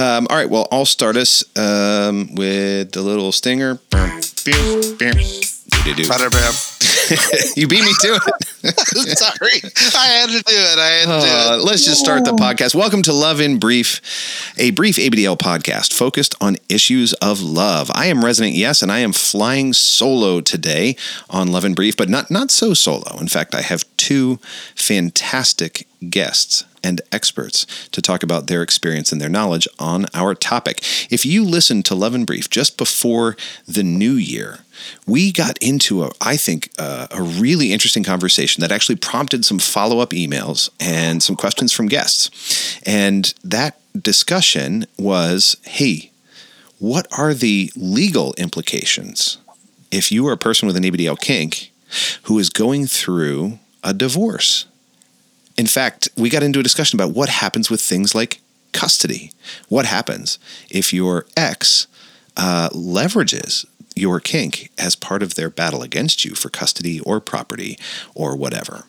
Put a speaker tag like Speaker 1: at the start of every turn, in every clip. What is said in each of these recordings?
Speaker 1: Um, all right, well, I'll start us um, with the little stinger. You beat me to it.
Speaker 2: Sorry, I had to do it. I had to do
Speaker 1: Uh,
Speaker 2: it.
Speaker 1: let's just start the podcast. Welcome to Love in Brief, a brief ABDL podcast focused on issues of love. I am Resident Yes, and I am flying solo today on Love in Brief, but not not so solo. In fact, I have two fantastic guests and experts to talk about their experience and their knowledge on our topic. If you listened to Love in Brief just before the new year, we got into a, I think, uh, a really interesting conversation that actually prompted some follow up emails and some questions from guests. And that discussion was hey, what are the legal implications if you are a person with an ABDL kink who is going through a divorce? In fact, we got into a discussion about what happens with things like custody. What happens if your ex uh, leverages your kink as part of their battle against you for custody or property or whatever?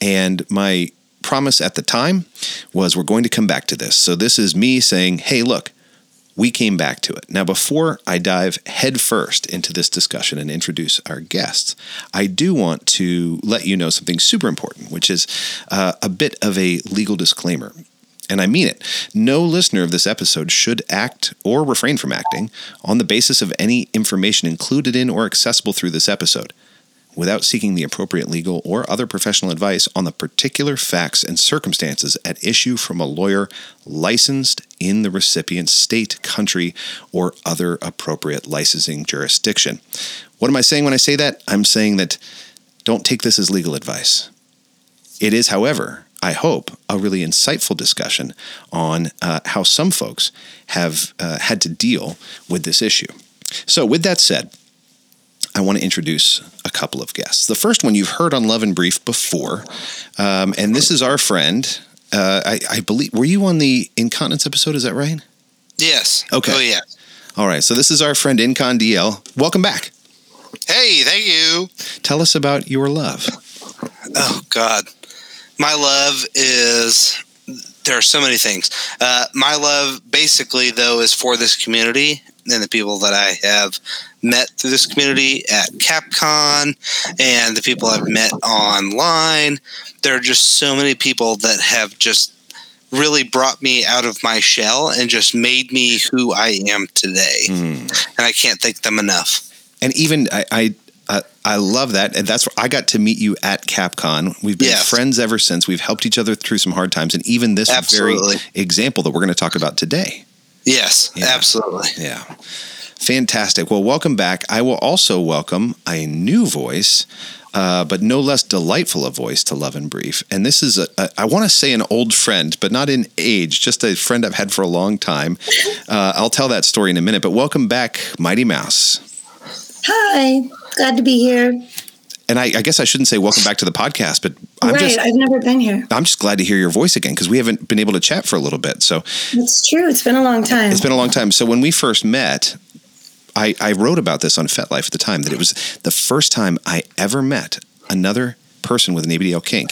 Speaker 1: And my promise at the time was we're going to come back to this. So this is me saying, hey, look, we came back to it. Now, before I dive headfirst into this discussion and introduce our guests, I do want to let you know something super important, which is uh, a bit of a legal disclaimer. And I mean it. No listener of this episode should act or refrain from acting on the basis of any information included in or accessible through this episode without seeking the appropriate legal or other professional advice on the particular facts and circumstances at issue from a lawyer licensed in the recipient's state, country, or other appropriate licensing jurisdiction. What am I saying when I say that? I'm saying that don't take this as legal advice. It is, however, I hope, a really insightful discussion on uh, how some folks have uh, had to deal with this issue. So, with that said, I want to introduce a couple of guests. The first one you've heard on Love in Brief before, um, and this is our friend. Uh, I, I believe, were you on the incontinence episode? Is that right?
Speaker 2: Yes.
Speaker 1: Okay.
Speaker 2: Oh yeah.
Speaker 1: All right. So, this is our friend Incon DL. Welcome back.
Speaker 2: Hey, thank you.
Speaker 1: Tell us about your love.
Speaker 2: Oh God, my love is. There are so many things. Uh, my love, basically, though, is for this community and the people that I have met through this community at CapCon and the people I've met online. There are just so many people that have just really brought me out of my shell and just made me who I am today. And I can't thank them enough.
Speaker 1: And even I, I, uh, I love that, and that's where I got to meet you at CapCon. We've been
Speaker 2: Yes.
Speaker 1: friends ever since. We've helped each other through some hard times, and even this
Speaker 2: Absolutely.
Speaker 1: very example that we're going to talk about today.
Speaker 2: Yes,
Speaker 1: Yeah.
Speaker 2: absolutely.
Speaker 1: Yeah. Fantastic. Well, welcome back. I will also welcome a new voice, uh, but no less delightful a voice to Love in Brief. And this is, a, a, I want to say an old friend, but not in age, just a friend I've had for a long time. Uh, I'll tell that story in a minute, but welcome back, Mighty Mouse.
Speaker 3: Hi, glad to be here.
Speaker 1: And I, I guess I shouldn't say welcome back to the podcast, but I'm
Speaker 3: right,
Speaker 1: just.
Speaker 3: I've never been here.
Speaker 1: I'm just glad to hear your voice again because we haven't been able to chat for a little bit. So
Speaker 3: It's true. It's been a long time.
Speaker 1: It's been a long time. So when we first met, I, I wrote about this on FetLife at the time that it was the first time I ever met another person with an ABDL kink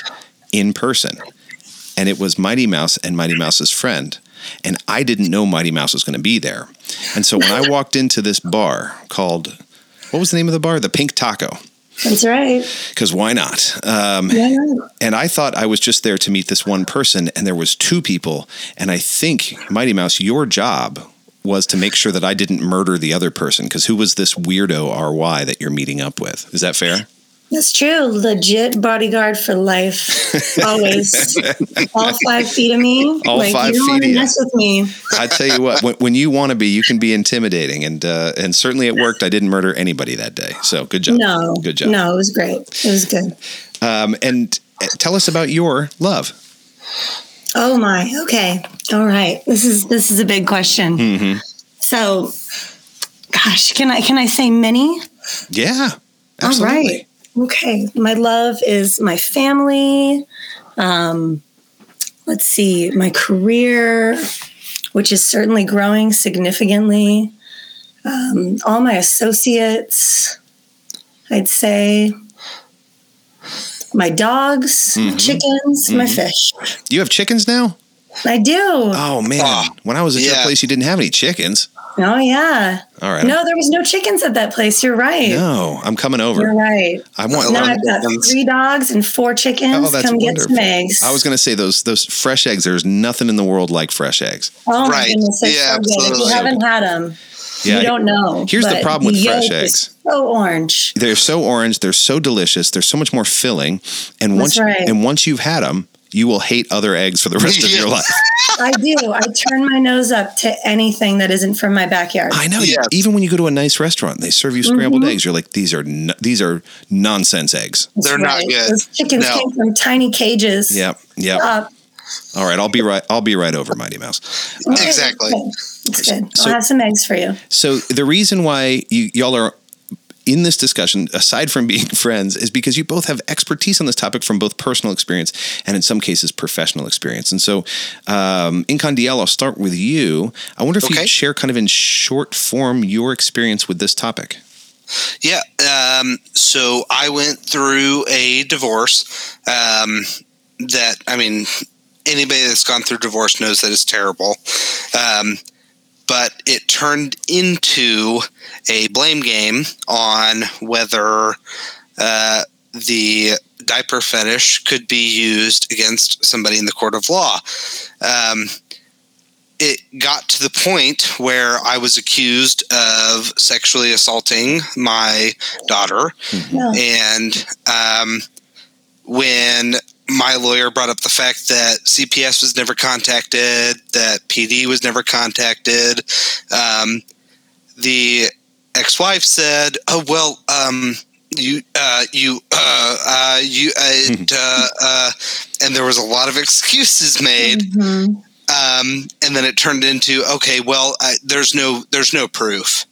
Speaker 1: in person. And it was Mighty Mouse and Mighty Mouse's friend. And I didn't know Mighty Mouse was going to be there. And so when I walked into this bar called, what was the name of the bar? The Pink Taco.
Speaker 3: That's right.
Speaker 1: Because why not? Um,
Speaker 3: Yeah.
Speaker 1: and I thought I was just there to meet this one person, and there was two people. And I think Mighty Mouse, your job was to make sure that I didn't murder the other person. Because who was this weirdo RY that you're meeting up with? Is that fair?
Speaker 3: That's true. Legit bodyguard for life. Always. All five feet of me.
Speaker 1: All
Speaker 3: like,
Speaker 1: five
Speaker 3: you don't
Speaker 1: feet of
Speaker 3: mess with me.
Speaker 1: I tell you what, when, when you want to be, you can be intimidating, and uh, and certainly it worked. I didn't murder anybody that day, so good job.
Speaker 3: No.
Speaker 1: good job.
Speaker 3: No, it was great. It was good.
Speaker 1: Um, and uh, tell us about your love.
Speaker 3: Oh my. Okay. All right. This is this is a big question.
Speaker 1: Mm-hmm.
Speaker 3: So, gosh, can I can I say many?
Speaker 1: Yeah, absolutely.
Speaker 3: right. Okay. My love is my family. Um, let's see, my career, which is certainly growing significantly. Um, all my associates, I'd say. My dogs, my
Speaker 1: Mhm.
Speaker 3: chickens, my
Speaker 1: Mhm.
Speaker 3: fish.
Speaker 1: You have chickens now?
Speaker 3: I do.
Speaker 1: Oh man,
Speaker 2: Oh,
Speaker 1: when I was at your place, you didn't have any chickens.
Speaker 3: Oh yeah.
Speaker 1: All right.
Speaker 3: No, there was no chickens at that place. You're right.
Speaker 1: No, I'm coming over.
Speaker 3: You're right.
Speaker 1: I want.
Speaker 3: Now I've got
Speaker 2: chickens.
Speaker 3: three dogs and four chickens.
Speaker 1: Oh, that's
Speaker 3: Come get some
Speaker 1: wonderful.
Speaker 3: eggs.
Speaker 1: I was going to say those those fresh eggs. There's nothing in the world like fresh eggs.
Speaker 3: oh my
Speaker 2: Right.
Speaker 3: goodness,
Speaker 2: Yeah,
Speaker 3: so good. If you haven't had them,
Speaker 1: Yeah.
Speaker 3: you don't know.
Speaker 1: Here's the problem with fresh
Speaker 3: yolk is
Speaker 1: eggs.
Speaker 3: So orange.
Speaker 1: They're so orange. They're so delicious. They're so much more filling. And once
Speaker 3: right.
Speaker 1: and once you've had them, you will hate other eggs for the rest of your life.
Speaker 3: I do. I turn my nose up to anything that isn't from my backyard.
Speaker 1: I know.
Speaker 2: Yes.
Speaker 1: Even when you go to a nice restaurant, they serve you scrambled
Speaker 3: Mm-hmm.
Speaker 1: eggs. You're like, these are no, these are nonsense eggs.
Speaker 3: That's
Speaker 2: They're not good.
Speaker 3: Those chickens
Speaker 2: No.
Speaker 3: came from tiny cages.
Speaker 1: Yep. Yep.
Speaker 3: Uh,
Speaker 1: All right. I'll be right. I'll be right over, Mighty Mouse.
Speaker 2: Exactly.
Speaker 3: It's good.
Speaker 1: So-
Speaker 3: I'll have some eggs for you.
Speaker 1: So the reason why you, y'all are in this discussion, aside from being friends, is because you both have expertise on this topic from both personal experience and, in some cases, professional experience. And so, um, Incon DL, I'll start with you. I wonder if
Speaker 2: Okay.
Speaker 1: you'd share, kind of in short form, your experience with this topic.
Speaker 2: Yeah. Um, so I went through a divorce. Um, that I mean, anybody that's gone through divorce knows that it's terrible. Um, but it turned into a blame game on whether uh, the diaper fetish could be used against somebody in the court of law. Um, it got to the point where I was accused of sexually assaulting my daughter.
Speaker 3: Yeah.
Speaker 2: And um, when my lawyer brought up the fact that CPS was never contacted, that PD was never contacted, um, the ex-wife said, "Oh well, um, you, uh, you, uh, uh, you, uh, uh, uh," and there was a lot of excuses made.
Speaker 3: Mhm.
Speaker 2: um, and then it turned into okay well I, there's no there's no proof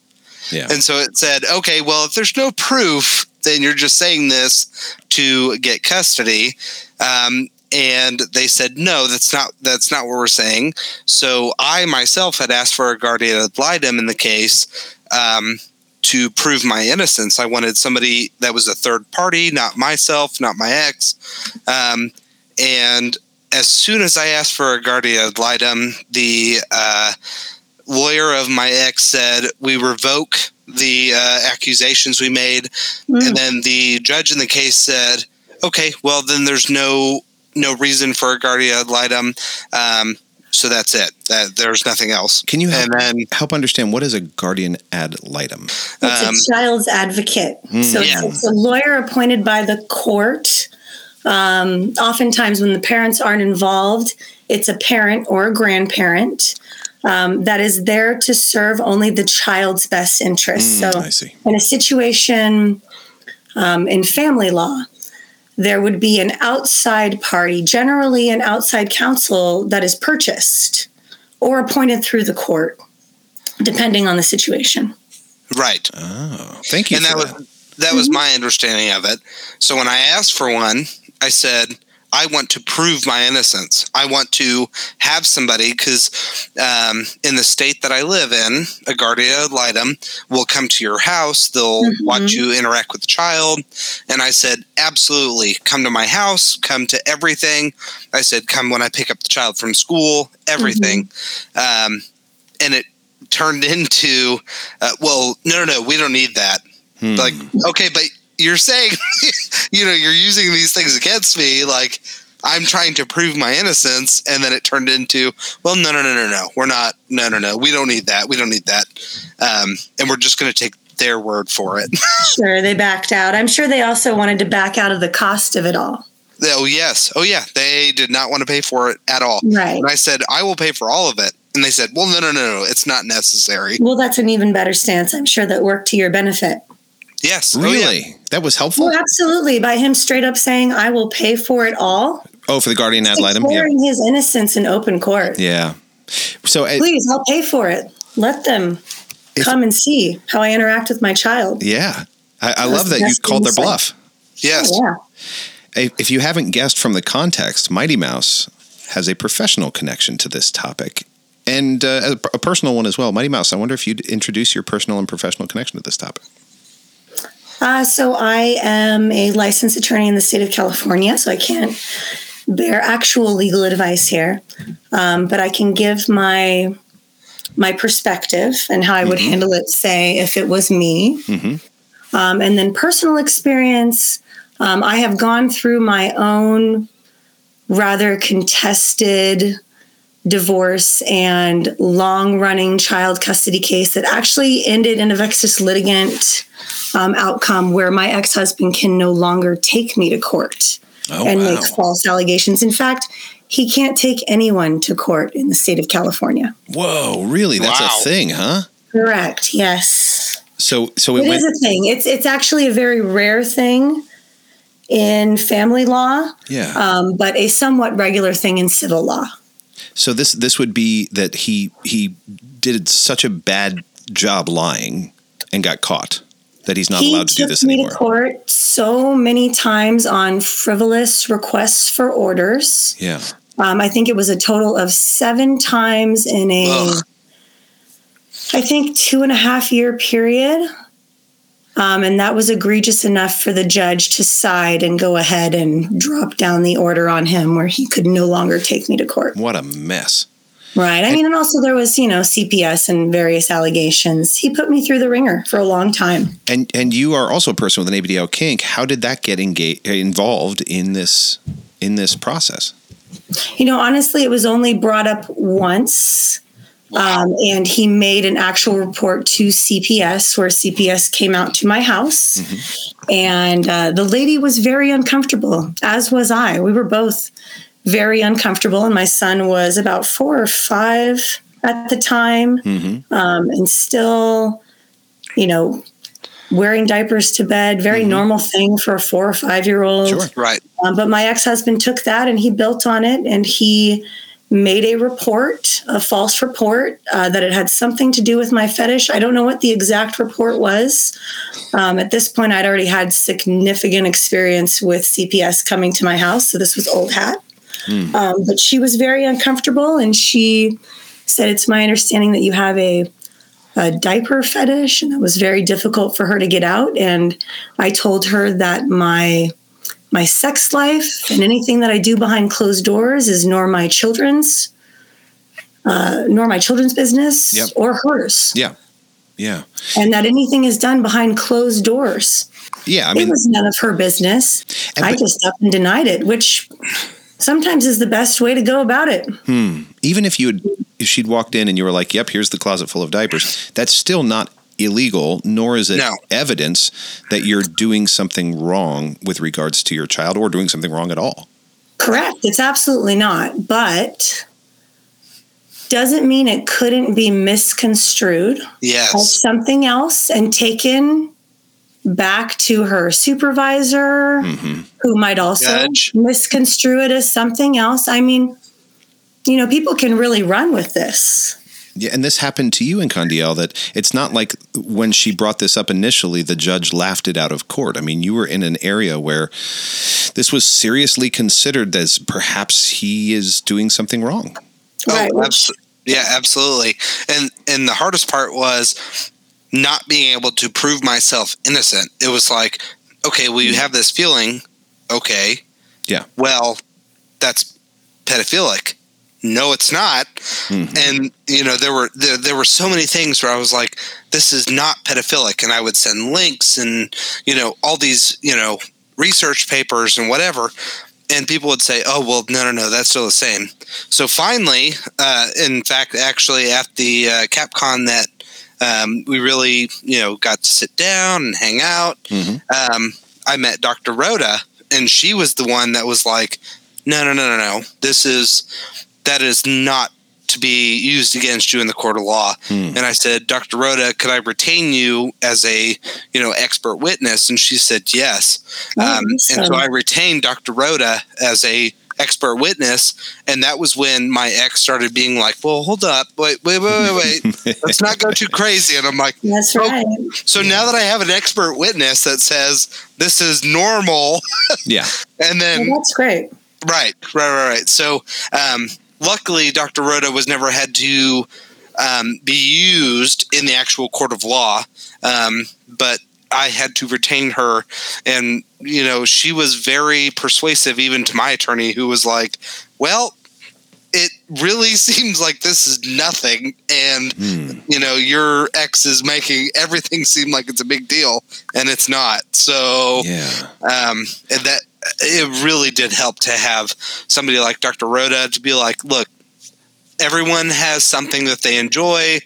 Speaker 1: Yeah.
Speaker 2: and so it said okay well if there's no proof then you're just saying this to get custody. Um, and they said no that's not that's not what we're saying. So i myself had asked for a guardian ad litem in the case um, to prove my innocence. I wanted somebody that was a third party not myself not my ex. Um, and as soon as I asked for a guardian ad litem, the uh, lawyer of my ex said we revoke the uh, accusations we made,
Speaker 3: Mm.
Speaker 2: and then the judge in the case said, "Okay, well then there's no no reason for a guardian ad litem, um, so that's it. That there's nothing else."
Speaker 1: Can you help,
Speaker 2: And then
Speaker 1: help understand what is a guardian ad litem?
Speaker 3: It's
Speaker 2: Um,
Speaker 3: a child's advocate. so it's-
Speaker 2: yeah.
Speaker 3: it's a lawyer appointed by the court. Um, oftentimes, when the parents aren't involved, it's a parent or a grandparent um, that is there to serve only the child's best interests.
Speaker 1: Mm,
Speaker 3: so,
Speaker 1: I see.
Speaker 3: in a situation um, in family law, there would be an outside party, generally an outside counsel that is purchased or appointed through the court, depending on the situation.
Speaker 2: right,
Speaker 1: Oh, thank you.
Speaker 2: and
Speaker 1: for
Speaker 2: that
Speaker 1: that.
Speaker 2: was that was my understanding of it. So when I asked for one, I said, I want to prove my innocence. I want to have somebody because um, in the state that I live in, a guardian ad litem will come to your house. They'll
Speaker 3: Mhm.
Speaker 2: watch you interact with the child. And I said, absolutely, come to my house, come to everything. I said, come when I pick up the child from school, everything. Um, and it turned into, uh, well, no, no, no, we don't need that
Speaker 1: Hmm.
Speaker 2: like okay but you're saying you know you're using these things against me like i'm trying to prove my innocence and then it turned into well no no no no no. We're not no no no. We don't need that. We don't need that. Um, and we're just going to take their word for it.
Speaker 3: Sure, they backed out. I'm sure they also wanted to back out of the cost of it all.
Speaker 2: oh yes. Oh yeah. They did not want to pay for it at all.
Speaker 3: Right.
Speaker 2: and i said i will pay for all of it. And they said well no no no no. It's not necessary.
Speaker 3: Well, that's an even better stance. I'm sure that worked to your benefit.
Speaker 2: Yes oh, yeah.
Speaker 1: really that was helpful.
Speaker 3: Well, absolutely. By him straight up saying, I will pay for it all,
Speaker 1: Oh, for the guardian ad litem. Yeah.
Speaker 3: his innocence in open court.
Speaker 1: Yeah. So uh,
Speaker 3: Please, I'll pay for it. Let them
Speaker 1: If-
Speaker 3: come and see how I interact with my child.
Speaker 1: yeah, I, I love that you called their
Speaker 3: insight.
Speaker 1: bluff.
Speaker 2: yes
Speaker 3: Oh, yeah.
Speaker 1: If if you haven't guessed from the context, Mighty Mouse has a professional connection to this topic and uh, a, a personal one as well. Mighty Mouse, I wonder if you'd introduce your personal and professional connection to this topic.
Speaker 3: Uh, so I am a licensed attorney in the state of California, so I can't bear actual legal advice here, um, but I can give my my perspective and how I would handle it. Say if it was me, um, and then personal experience. Um, I have gone through my own rather contested divorce and long running child custody case that actually ended in a vexatious litigant um, outcome where my ex husband can no longer take me to court
Speaker 1: Oh,
Speaker 3: and
Speaker 1: wow.
Speaker 3: make false allegations. In fact, he can't take anyone to court in the state of California.
Speaker 1: Whoa, really? That's
Speaker 2: Wow.
Speaker 1: a thing, huh?
Speaker 3: Correct. Yes.
Speaker 1: So, so it
Speaker 3: It
Speaker 1: went.
Speaker 3: is a thing. It's it's actually a very rare thing in family law,
Speaker 1: yeah.
Speaker 3: um, but a somewhat regular thing in civil law.
Speaker 1: So this this would be that he he did such a bad job lying and got caught that he's not
Speaker 3: he
Speaker 1: allowed to do this
Speaker 3: me
Speaker 1: anymore.
Speaker 3: to court so many times on frivolous requests for orders.
Speaker 1: Yeah.
Speaker 3: Um, I think it was a total of seven times in a,
Speaker 2: Ugh.
Speaker 3: I think, two and a half year period. Um, and that was egregious enough for the judge to side and go ahead and drop down the order on him where he could no longer take me to court.
Speaker 1: What a mess.
Speaker 3: Right. I mean, and also there was, you know, CPS and various allegations. He put me through the ringer for a long time.
Speaker 1: And and you are also a person with an ABDL kink. How did that get engaged involved in this in this process?
Speaker 3: You know, honestly, it was only brought up once. Um, and he made an actual report to CPS where CPS came out to my house. And uh, the lady was very uncomfortable, as was I. We were both very uncomfortable. And my son was about four or five at the time um, and still, you know, wearing diapers to bed, very normal thing for a four or five year old.
Speaker 1: Sure.
Speaker 2: Right.
Speaker 3: Um, but my ex husband took that and he built on it and he made a report, a false report, uh, that it had something to do with my fetish. I don't know what the exact report was. Um, at this point, I'd already had significant experience with CPS coming to my house. So this was old hat. Um, but she was very uncomfortable and she said, It's my understanding that you have a a diaper fetish and it was very difficult for her to get out and i told her that my my sex life and anything that i do behind closed doors is nor my children's uh, nor my children's business
Speaker 1: Yep.
Speaker 3: or hers
Speaker 1: Yeah. Yeah.
Speaker 3: and that anything is done behind closed doors
Speaker 1: Yeah. I
Speaker 3: it was none of her business
Speaker 1: And
Speaker 3: i
Speaker 1: but-
Speaker 3: just up and denied it which sometimes is the best way to go about it Hmm.
Speaker 1: even if you had, if she'd walked in and you were like, "Yep, here's the closet full of diapers," that's still not illegal, nor is it
Speaker 2: No.
Speaker 1: evidence that you're doing something wrong with regards to your child or doing something wrong at all.
Speaker 3: Correct. It's absolutely not. But doesn't mean it couldn't be misconstrued
Speaker 2: Yes.
Speaker 3: as something else and taken back to her supervisor, mm-hmm. who might also
Speaker 2: Judge.
Speaker 3: misconstrue it as something else. I mean, you know, people can really run with this.
Speaker 1: Yeah, and this happened to you Incon DL. That it's not like when she brought this up initially, the judge laughed it out of court. I mean, you were in an area where this was seriously considered as perhaps he is doing something wrong.
Speaker 3: Oh, right.
Speaker 2: Oh, abso- yeah, absolutely. And and the hardest part was not being able to prove myself innocent. It was like, okay, well, you mm-hmm. have this feeling. Okay.
Speaker 1: Yeah.
Speaker 2: Well, that's pedophilic. No, it's not. And you know, there were there, there were so many things where I was like, this is not pedophilic, and I would send links and you know all these you know research papers and whatever. And people would say, "Oh, well, no, no, no, that's still the same." So finally, uh, in fact, actually, at the uh, CapCon that um, we really, you know, got to sit down and hang out. Um, I met Dr. Rhoda, and she was the one that was like, "No, no, no, no, no. This is that is not to be used against you in the court of law." And I said, "Dr. Rhoda, could I retain you as a, you know, expert witness?" And she said, "Yes."
Speaker 3: Oh,
Speaker 2: Um, and so. I retained Dr. Rhoda as a expert witness, and that was when my ex started being like, "Well, hold up, wait, wait, wait, wait, wait, let's not go too crazy." And I'm like,
Speaker 3: That's
Speaker 2: Oh,
Speaker 3: right.
Speaker 2: so now that I have an expert witness that says this is normal,
Speaker 1: Yeah.
Speaker 2: and then
Speaker 3: Well, that's great.
Speaker 2: right, right, right, right. So um, luckily, Dr. Rhoda was never had to um, be used in the actual court of law, um, but I had to retain her. And, you know, she was very persuasive, even to my attorney, who was like, well, it really seems like this is nothing. And,
Speaker 1: Hmm.
Speaker 2: you know, your ex is making everything seem like it's a big deal, and it's not. So,
Speaker 1: Yeah.
Speaker 2: um, and that it really did help to have somebody like Dr. Rhoda to be like, look, everyone has something that they enjoy.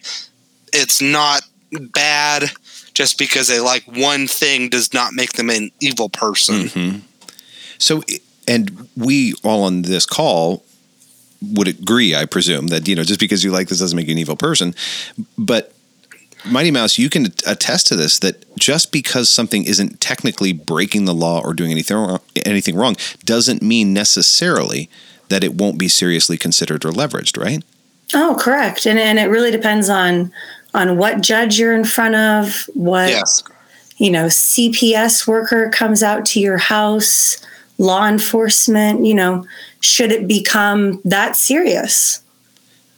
Speaker 2: It's not bad just because they like one thing does not make them an evil person.
Speaker 1: hmm So, and we all on this call would agree, I presume, that you know just because you like this doesn't make you an evil person. But Mighty Mouse, you can attest to this that just because something isn't technically breaking the law or doing anything wrong, anything wrong doesn't mean necessarily that it won't be seriously considered or leveraged, right?
Speaker 3: Oh, correct. And and it really depends on on what judge you're in front of, what
Speaker 2: Yes.
Speaker 3: you know, CPS worker comes out to your house, law enforcement, you know, should it become that serious?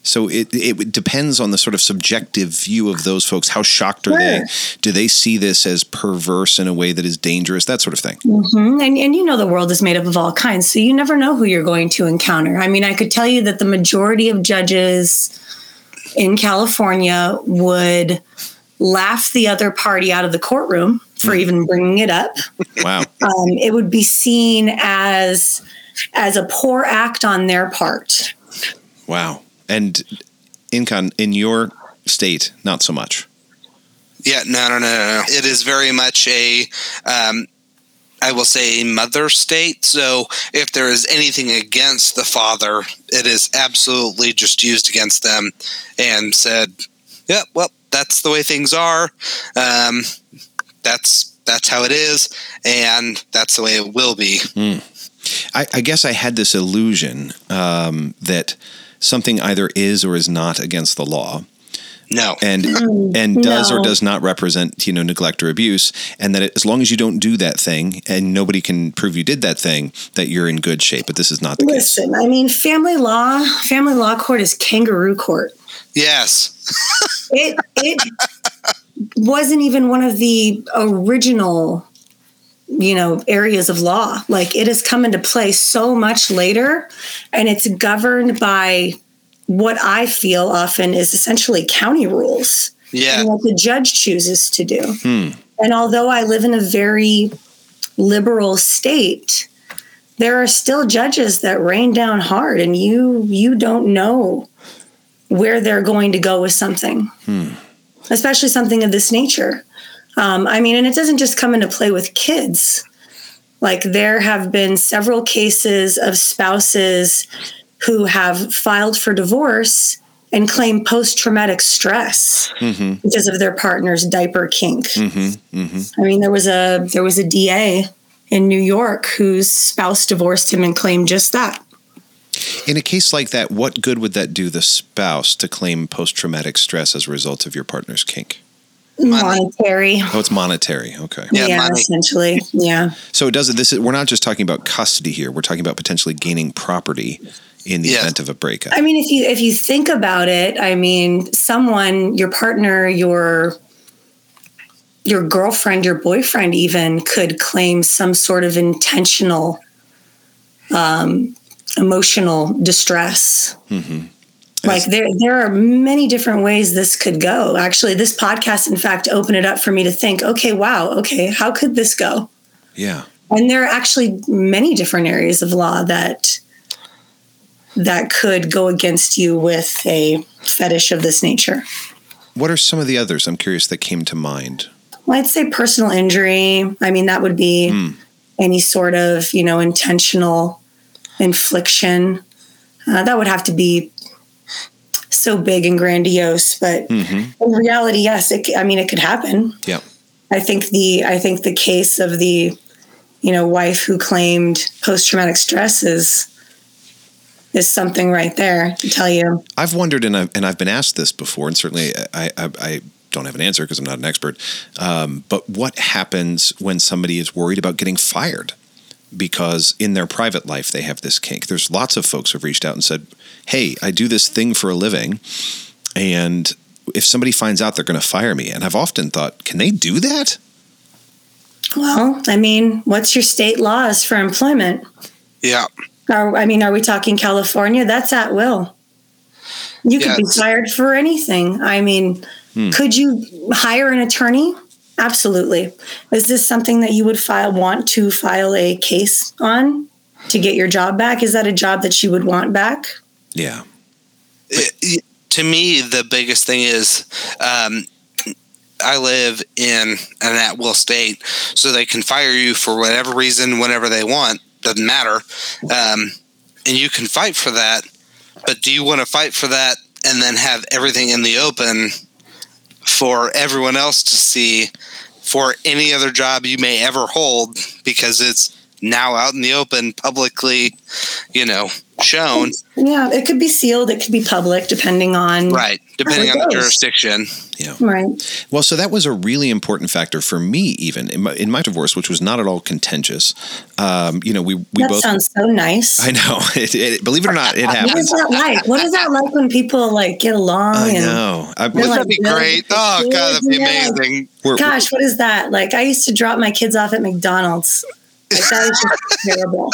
Speaker 1: So it it depends on the sort of subjective view of those folks. How shocked are they? Do they see this as perverse in a way that is dangerous? That sort of thing.
Speaker 3: hmm And, and you know, the world is made up of all kinds. So you never know who you're going to encounter. I mean, I could tell you that the majority of judges in California would laugh the other party out of the courtroom for even bringing it up.
Speaker 1: Wow.
Speaker 3: Um, it would be seen as as a poor act on their part.
Speaker 1: Wow. And Incon, in your state, not so much.
Speaker 2: Yeah, no, no, no, no. It is very much a, um, I will say, mother state. So if there is anything against the father, it is absolutely just used against them and said, yeah, well, that's the way things are. Um, that's that's how it is, and that's the way it will be.
Speaker 1: I, I guess I had this illusion um, that something either is or is not against the law.
Speaker 2: No,
Speaker 1: and mm, and does or does not represent you know neglect or abuse and that it, as long as you don't do that thing and nobody can prove you did that thing that you're in good shape but this is not the case
Speaker 3: Listen, I mean, family law, family law court is kangaroo court.
Speaker 2: yes,
Speaker 3: It it wasn't even one of the original, you know, areas of law. Like it has come into play so much later, and it's governed by what I feel often is essentially county rules
Speaker 2: yeah,
Speaker 3: what the judge chooses to do.
Speaker 1: Hmm.
Speaker 3: And although I live in a very liberal state, there are still judges that rain down hard, and you you don't know where they're going to go with something, especially something of this nature. Um, I mean, and it doesn't just come into play with kids. Like there have been several cases of spouses who have filed for divorce and claim post traumatic stress
Speaker 1: hmm
Speaker 3: because of their partner's diaper kink.
Speaker 1: hmm hmm
Speaker 3: I mean, there was a there was a DA in New York whose spouse divorced him and claimed just that.
Speaker 1: in a case like that what good would that do the spouse to claim post-traumatic stress as a result of your partner's kink.
Speaker 3: Monetary.
Speaker 1: oh it's monetary okay
Speaker 2: Yeah,
Speaker 3: Yeah, essentially. Yeah.
Speaker 1: so it doesn't this is we're not just talking about custody here we're talking about potentially gaining property in the
Speaker 2: Yes.
Speaker 1: event of a breakup
Speaker 3: I mean, if you if you think about it, I mean, someone, your partner, your your girlfriend, your boyfriend, even could claim some sort of intentional um, emotional distress.
Speaker 1: Mhm.
Speaker 3: Like there, there are many different ways this could go. Actually, this podcast, in fact, opened it up for me to think. Okay, wow. Okay, how could this go?
Speaker 1: yeah
Speaker 3: And there are actually many different areas of law that that could go against you with a fetish of this nature.
Speaker 1: what are some of the others i'm curious that came to mind
Speaker 3: Well, I'd say personal injury. I mean, that would be
Speaker 1: Hmm.
Speaker 3: any sort of you know intentional infliction. Uh, that would have to be so big and grandiose, but
Speaker 1: hmm
Speaker 3: in reality, yes. It, I mean, it could happen.
Speaker 1: Yeah.
Speaker 3: I think the I think the case of the you know wife who claimed post traumatic stress is is something right there to tell you.
Speaker 1: I've wondered, and I've, and I've been asked this before, and certainly I, I, I don't have an answer because I'm not an expert. Um, but what happens when somebody is worried about getting fired because in their private life they have this kink? There's lots of folks who've reached out and said, "Hey, I do this thing for a living, and if somebody finds out, they're going to fire me." And I've often thought, can they do that?
Speaker 3: Well, I mean, what's your state laws for employment?
Speaker 2: Yeah.
Speaker 3: Are, I mean, are we talking California? That's at will. You
Speaker 2: Yeah,
Speaker 3: could be fired for anything. I mean, hmm. could you hire an attorney? Absolutely. Is this something that you would file want to file a case on to get your job back? Is that a job that you would want back?
Speaker 1: Yeah.
Speaker 2: It- it- to me, the biggest thing is um, I live in an at will state, so they can fire you for whatever reason, whenever they want. Doesn't matter. Um, and you can fight for that. But do you want to fight for that and then have everything in the open for everyone else to see for any other job you may ever hold because it's now out in the open publicly, you know, shown.
Speaker 3: Yeah, it could be sealed, it could be public, depending on.
Speaker 2: Right, depending on the jurisdiction.
Speaker 3: Yeah, Right.
Speaker 1: Well, so that was a really important factor for me, even in my, in my divorce, which was not at all contentious. Um, you know, we we
Speaker 3: that
Speaker 1: both.
Speaker 3: sounds so nice.
Speaker 1: I know. It, it, believe it or not, it
Speaker 3: What is that like? What is that like when people like get along?
Speaker 1: I
Speaker 3: and
Speaker 1: know. I,
Speaker 3: They're
Speaker 2: Wouldn't
Speaker 3: like
Speaker 2: that be
Speaker 3: really
Speaker 2: great? Oh god, that'd be
Speaker 3: yeah.
Speaker 2: amazing.
Speaker 1: we're,
Speaker 3: Gosh, what is that? Like I used to drop my kids off at McDonald's. Like that is just terrible.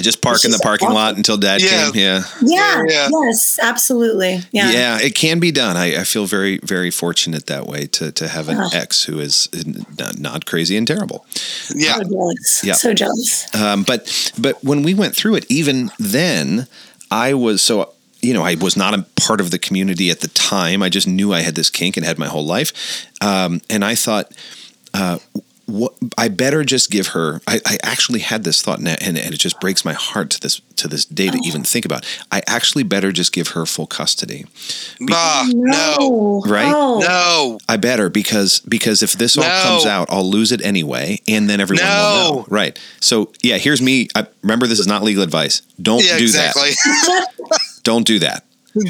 Speaker 1: just park in the parking
Speaker 3: awful.
Speaker 1: lot until dad
Speaker 2: Yeah.
Speaker 1: came. Yeah.
Speaker 3: Yeah.
Speaker 2: Yeah.
Speaker 3: Yes, absolutely. Yeah.
Speaker 1: Yeah, it can be done. I, I feel very, very fortunate that way to to have an
Speaker 3: Oh.
Speaker 1: ex who is not, not crazy and terrible.
Speaker 2: Yeah,
Speaker 3: So jealous.
Speaker 1: Yeah.
Speaker 3: So jealous.
Speaker 1: Um, but but when we went through it, even then, I was so you know I was not a part of the community at the time. I just knew I had this kink and had my whole life, um, and I thought. Uh, what, I better just give her. I, I actually had this thought, and, and it just breaks my heart to this to this day to even think about. I actually better just give her full custody.
Speaker 2: Ah, no,
Speaker 1: Right?
Speaker 3: Oh.
Speaker 2: no,
Speaker 1: I better because because if this all comes out, I'll lose it anyway, and then everyone will know. Right. So yeah, here's me. I, remember, this is not legal advice. Don't
Speaker 2: yeah,
Speaker 1: do
Speaker 2: exactly.
Speaker 1: that. Don't do that.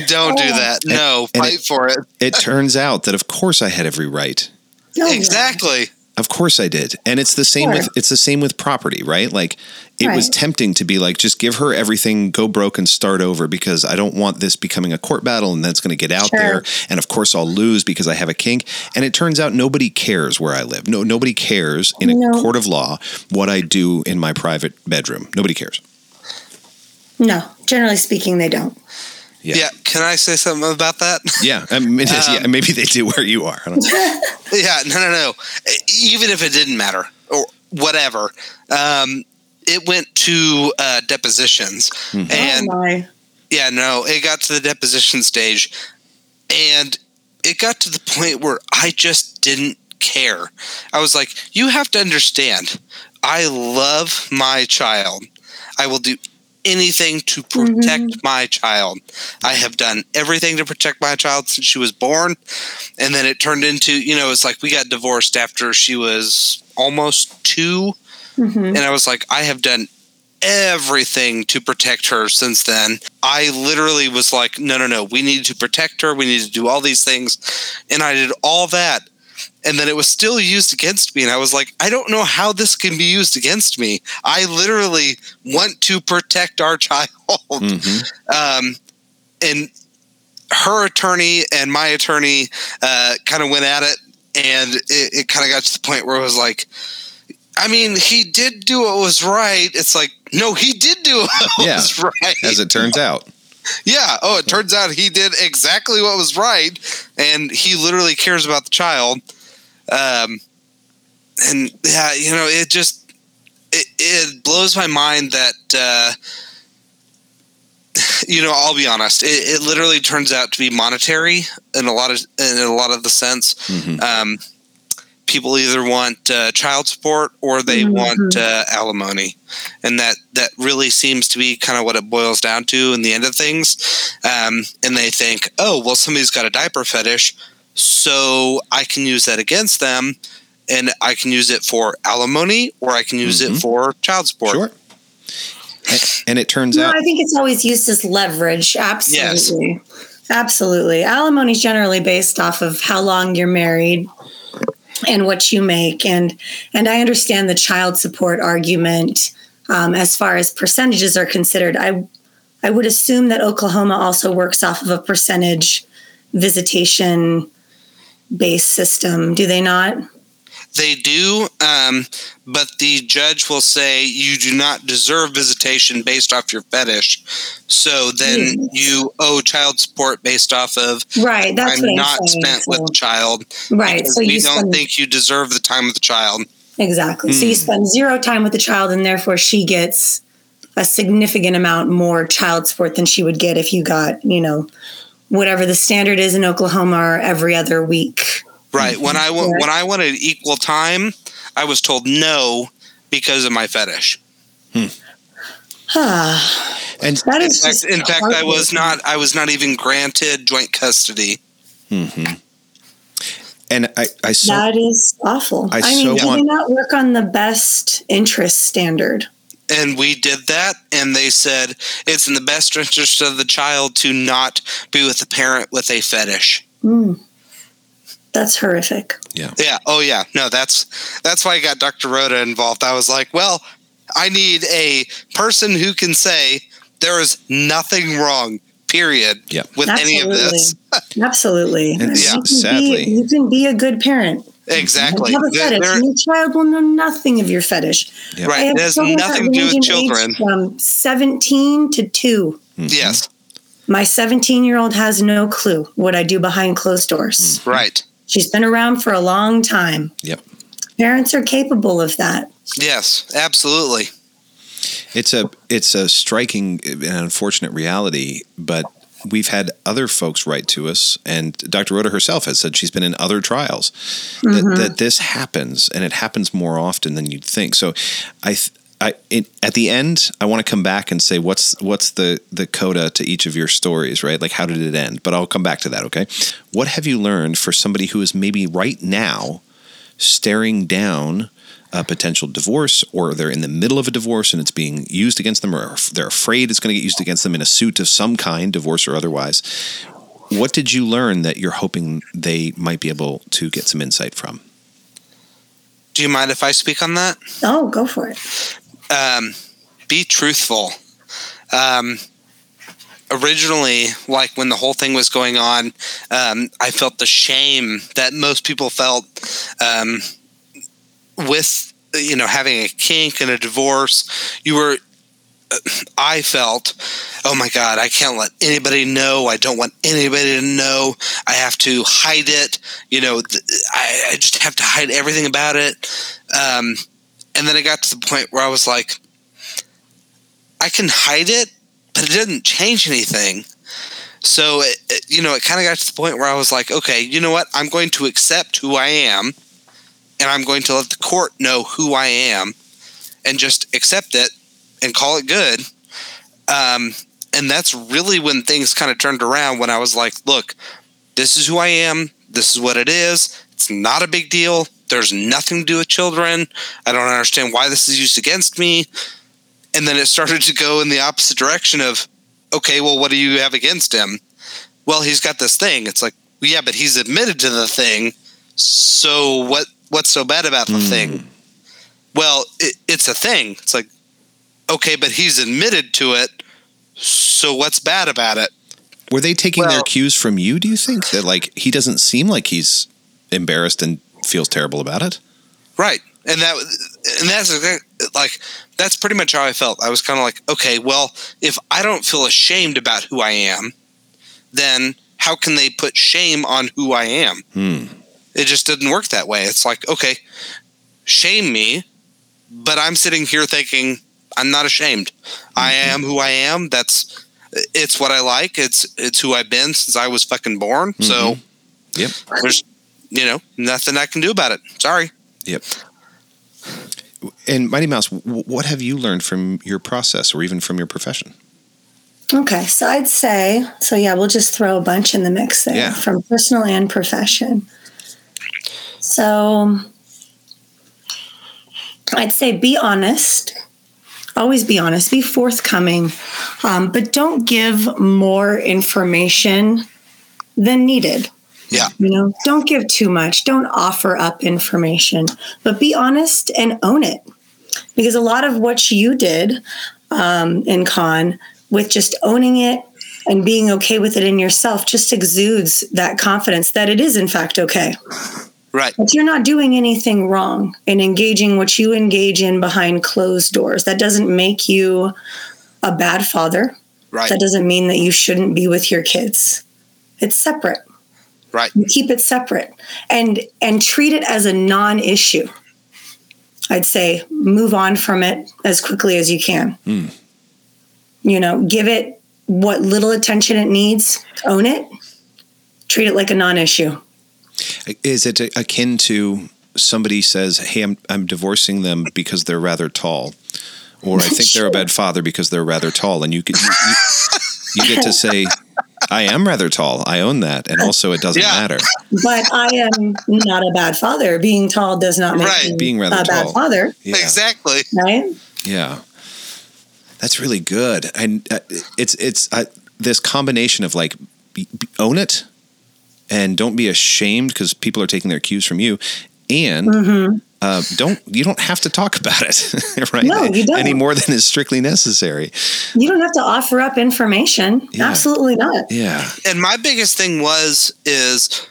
Speaker 2: Don't do that. No,
Speaker 1: and
Speaker 2: fight
Speaker 1: it-
Speaker 2: for it.
Speaker 1: It turns out that of course I had every right.
Speaker 2: Exactly.
Speaker 1: Of course I did. And it's the same
Speaker 3: Sure.
Speaker 1: with it's the same with property, right? Like it was tempting to be like just give her everything, go broke and start over because I don't want this becoming a court battle and that's going to get out
Speaker 3: Sure.
Speaker 1: there and of course I'll lose because I have a kink. And it turns out nobody cares where I live. No nobody cares in a
Speaker 3: No.
Speaker 1: court of law what I do in my private bedroom. Nobody cares.
Speaker 3: No, generally speaking, they don't.
Speaker 1: Yeah.
Speaker 2: Yeah. Can I say something about that?
Speaker 1: Yeah, I mean, it is- yeah,
Speaker 2: Um,
Speaker 1: maybe they do where you are. I don't know.
Speaker 2: yeah. No, no, no. Even if it didn't matter or whatever, um, it went to uh, depositions, and
Speaker 3: oh my.
Speaker 2: Yeah, no, it got to the deposition stage and it got to the point where I just didn't care. I was like, you have to understand, I love my child. I will do anything to protect my child. I have done everything to protect my child since she was born. And then it turned into, you know, it's like we got divorced after she was almost two.
Speaker 3: Mhm.
Speaker 2: And I was like, I have done everything to protect her since then. I literally was like, no, no, no, we need to protect her. We need to do all these things. And I did all that. And then it was still used against me. And I was like, I don't know how this can be used against me. I literally want to protect our child.
Speaker 1: Mhm.
Speaker 2: Um, and her attorney and my attorney uh, kind of went at it. And it, it kind of got to the point where it was like, I mean, he did do what was right. It's like, no, he did do what
Speaker 1: Yeah.
Speaker 2: was right.
Speaker 1: As it turns out.
Speaker 2: yeah. Oh, it turns out he did exactly what was right, and he literally cares about the child. Um, and yeah, you know, it just it, it blows my mind that uh, you know. I'll be honest. It, it literally turns out to be monetary in a lot of in a lot of the sense
Speaker 1: Mhm.
Speaker 2: um, people either want uh, child support or they
Speaker 3: Mhm.
Speaker 2: want uh, alimony, and that that really seems to be kind of what it boils down to in the end of things. Um, and they think, oh, well, somebody's got a diaper fetish, so I can use that against them, and I can use it for alimony or I can use
Speaker 1: Mhm.
Speaker 2: it for child support.
Speaker 1: Sure. And, and it turns
Speaker 3: No,
Speaker 1: out
Speaker 3: I think it's always used as leverage. Absolutely. Absolutely. Alimony is generally based off of how long you're married and what you make. And and I understand the child support argument um, as far as percentages are considered. I I would assume that Oklahoma also works off of a percentage visitation based system. Do they not?
Speaker 2: they do, um, but the judge will say you do not deserve visitation based off your fetish. So then
Speaker 3: Hmm.
Speaker 2: you owe child support based off of
Speaker 3: Right. That's I'm
Speaker 2: not
Speaker 3: saying.
Speaker 2: spent
Speaker 3: So-
Speaker 2: with the child.
Speaker 3: right. So
Speaker 2: we
Speaker 3: you
Speaker 2: don't think you deserve the time with the child.
Speaker 3: exactly. So you
Speaker 1: Hmm.
Speaker 3: spend zero time with the child, and therefore she gets a significant amount more child support than she would get if you got, you know, whatever the standard is in Oklahoma or every other week.
Speaker 2: Right. When I wa- when I wanted equal time, I was told no because of my fetish.
Speaker 3: Ah,
Speaker 1: And
Speaker 3: that
Speaker 2: In fact, in fact, I was not I was not even granted joint custody.
Speaker 1: and I, I so
Speaker 3: that is awful.
Speaker 1: I
Speaker 3: I, mean,
Speaker 1: so
Speaker 3: do
Speaker 1: want-
Speaker 3: they not work on the best interest standard?
Speaker 2: And we did that, and they said it's in the best interest of the child to not be with a parent with a fetish.
Speaker 3: Hmm. That's horrific.
Speaker 2: Yeah. Yeah oh, yeah. No, that's that's why I got Dr. Rhoda involved. I was like, well, I need a person who can say there is nothing wrong. Period.
Speaker 1: Yeah.
Speaker 2: With any of this.
Speaker 3: Absolutely.
Speaker 1: And yeah,
Speaker 3: you
Speaker 1: sadly-
Speaker 3: be, you can be a good parent.
Speaker 2: Exactly.
Speaker 3: Have a
Speaker 2: There-
Speaker 3: fetish.
Speaker 2: there-
Speaker 3: and your child will know nothing of your fetish.
Speaker 1: Yeah.
Speaker 2: Right.
Speaker 3: have
Speaker 2: It has nothing to do with children.
Speaker 3: From 17 to 2. Mm-hmm.
Speaker 2: Yes.
Speaker 3: My 17 year old has no clue what I do behind closed doors. Mm-hmm.
Speaker 2: Right.
Speaker 3: She's been around for a long time.
Speaker 1: Yep.
Speaker 3: Parents are capable of that.
Speaker 2: Yes. Absolutely.
Speaker 1: It's a it's a striking and unfortunate reality, but we've had other folks write to us, and Dr. Rhoda herself has said she's been in other trials that, mm-hmm. that this happens, and it happens more often than you'd think. So, I. I, it, at the end, I want to come back and say what's what's the the coda to each of your stories, right? Like how did it end? But I'll come back to that. Okay, what have you learned for somebody who is maybe right now staring down a potential divorce or they're in the middle of a divorce and it's being used against them or they're afraid it's going to get used against them in a suit of some kind divorce or otherwise what did you learn that you're hoping they might be able to get some insight from
Speaker 2: Do you mind if I speak on that?
Speaker 3: Oh, go for it.
Speaker 2: um, be truthful. Um, originally, like when the whole thing was going on, um, I felt the shame that most people felt um, with you know having a kink and a divorce. You were. I felt, oh my God, I can't let anybody know. I don't want anybody to know. I have to hide it. You know, I, I just have to hide everything about it. Um, and then it got to the point where I was like, I can hide it, but it didn't change anything. So, it, it- you know, it kind of got to the point where I was like, okay, you know what? I'm going to accept who I am, and I'm going to let the court know who I am, and just accept it and call it good. Um, and that's really when things kind of turned around when I was like, look, this is who I am. This is what it is. It's not a big deal. There's nothing to do with children. I don't understand why this is used against me. And then it started to go in the opposite direction of, okay, well, what do you have against him? Well, he's got this thing. It's like, yeah, but he's admitted to the thing. So what? What's so bad about the thing? Well, it, it's a thing. It's like, okay, but he's admitted to it. So what's bad about it?
Speaker 1: were they taking their cues from you do you think that like he doesn't seem like he's embarrassed and feels terrible about it
Speaker 2: Right. And that and that's like that's pretty much how I felt. I was kind of like, okay, well, if I don't feel ashamed about who I am, then how can they put shame on who I am?
Speaker 1: Hmm.
Speaker 2: It just didn't work that way. It's like, okay, shame me, but I'm sitting here thinking I'm not ashamed. I mm-hmm. am who I am. That's it's what I like. It's it's who I've been since I was fucking born. So mm-hmm.
Speaker 1: Yep.
Speaker 2: there's you know nothing I can do about it. Sorry.
Speaker 1: Yep. And Mighty Mouse, what have you learned from your process or even from your profession?
Speaker 3: Okay, so I'd say, so yeah, we'll just throw a bunch in the mix there
Speaker 1: Yeah.
Speaker 3: from personal and profession. So I'd say be honest. Always be honest, be forthcoming, um, but don't give more information than needed.
Speaker 2: Yeah.
Speaker 3: You know, don't give too much. Don't offer up information, but be honest and own it. Because a lot of what you did um, Incon with just owning it and being okay with it in yourself just exudes that confidence that it is in fact okay.
Speaker 2: Right.
Speaker 3: But you're not doing anything wrong in engaging what you engage in behind closed doors. That doesn't make you a bad father.
Speaker 2: Right.
Speaker 3: That doesn't mean that you shouldn't be with your kids. It's separate.
Speaker 2: Right.
Speaker 3: You keep it separate and and treat it as a non-issue. I'd say move on from it as quickly as you can. Hmm. You know, give it what little attention it needs, own it, treat it like a non-issue.
Speaker 1: Is it akin to somebody says, "Hey, I'm I'm divorcing them because they're rather tall," or "I think they're a bad father because they're rather tall," and you can you, you, you get to say, "I am rather tall. I own that," and also it doesn't
Speaker 2: Yeah.
Speaker 1: matter.
Speaker 3: But I am not a bad father. Being tall does not make
Speaker 2: Right.
Speaker 3: me
Speaker 1: Being rather
Speaker 3: a bad
Speaker 1: tall.
Speaker 3: father,
Speaker 1: Yeah,
Speaker 2: Exactly.
Speaker 3: right?
Speaker 1: yeah, that's really good, and uh, it's it's uh, this combination of like be, be- own it and don't be ashamed because people are taking their cues from you, and
Speaker 3: Mm-hmm.
Speaker 1: uh, don't you don't have to talk about it, right?
Speaker 3: No, you don't.
Speaker 1: Any more than is strictly necessary.
Speaker 3: You don't have to offer up information.
Speaker 1: Yeah.
Speaker 3: Absolutely not.
Speaker 1: Yeah,
Speaker 2: And my biggest thing was is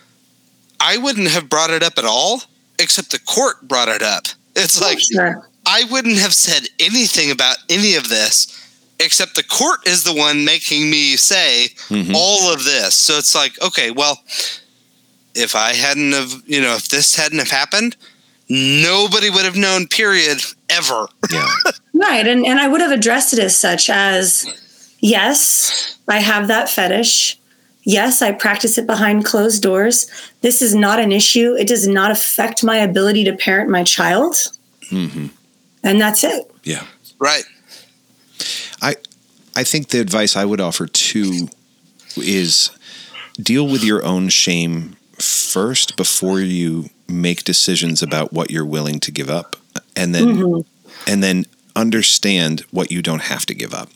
Speaker 2: I wouldn't have brought it up at all, except the court brought it up. It's like
Speaker 3: Sure.
Speaker 2: I wouldn't have said anything about any of this, except the court is the one making me say
Speaker 1: Mhm.
Speaker 2: all of this. So it's like, okay, well, if I hadn't have, you know, if this hadn't have happened, nobody would have known. Period. Ever.
Speaker 1: yeah,
Speaker 3: Right. And, and I would have addressed it as such as yes, I have that fetish. Yes, I practice it behind closed doors. This is not an issue. It does not affect my ability to parent my child.
Speaker 1: hmm
Speaker 3: And that's it.
Speaker 1: yeah.
Speaker 2: Right.
Speaker 1: I I think the advice I would offer too is deal with your own shame first before you make decisions about what you're willing to give up, and then
Speaker 3: Mhm.
Speaker 1: and then understand what you don't have to give up.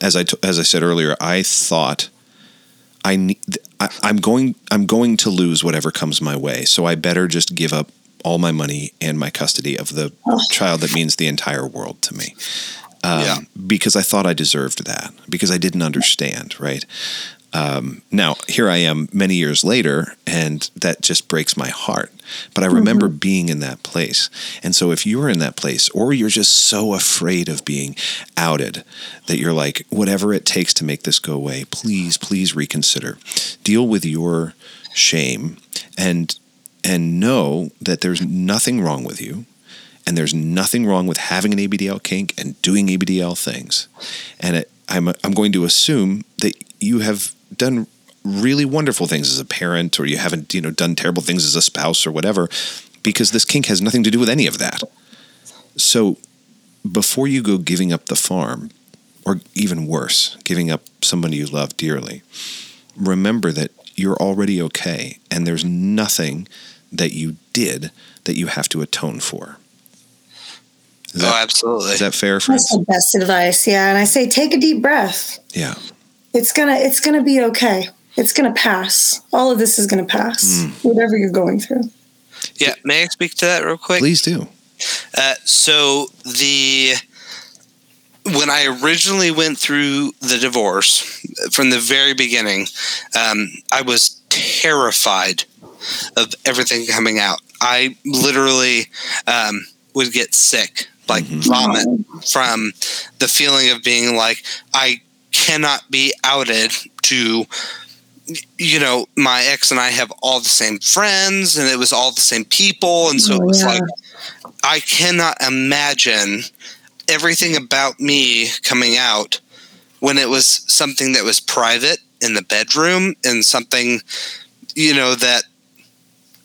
Speaker 1: As I t- as I said earlier, I thought I need I, I'm going I'm going to lose whatever comes my way, so I better just give up all my money and my custody of the
Speaker 3: Oh.
Speaker 1: child that means the entire world to me. Um,
Speaker 2: Yeah.
Speaker 1: Because I thought I deserved that because I didn't understand, right? Um, now here I am many years later, and that just breaks my heart. But I remember being in that place, and so if you're in that place, or you're just so afraid of being outed that you're like, whatever it takes to make this go away, please, please reconsider. Deal with your shame, and and know that there's nothing wrong with you, and there's nothing wrong with having an ABDL kink and doing ABDL things. And it, I'm I'm going to assume that you have done really wonderful things as a parent, or you haven't you know done terrible things as a spouse or whatever, because this kink has nothing to do with any of that. So before you go giving up the farm, or even worse, giving up somebody you love dearly, remember that you're already okay, and there's nothing that you did that you have to atone for. Is
Speaker 2: oh, absolutely.
Speaker 1: is that fair,
Speaker 3: That's the best advice. Yeah. And I say take a deep breath.
Speaker 1: Yeah.
Speaker 3: It's gonna it's gonna be okay. It's gonna pass. All of this is gonna pass. Whatever you're going through.
Speaker 2: yeah. May I speak to that real quick?
Speaker 1: Please do.
Speaker 2: Uh, so the when I originally went through the divorce from the very beginning, um, I was terrified of everything coming out. I literally um, would get sick, like mm-hmm. vomit, from the feeling of being like I cannot be outed to you know my ex and I have all the same friends and it was all the same people and so
Speaker 3: Oh,
Speaker 2: it was
Speaker 3: yeah.
Speaker 2: like I cannot imagine everything about me coming out when it was something that was private in the bedroom and something, you know, that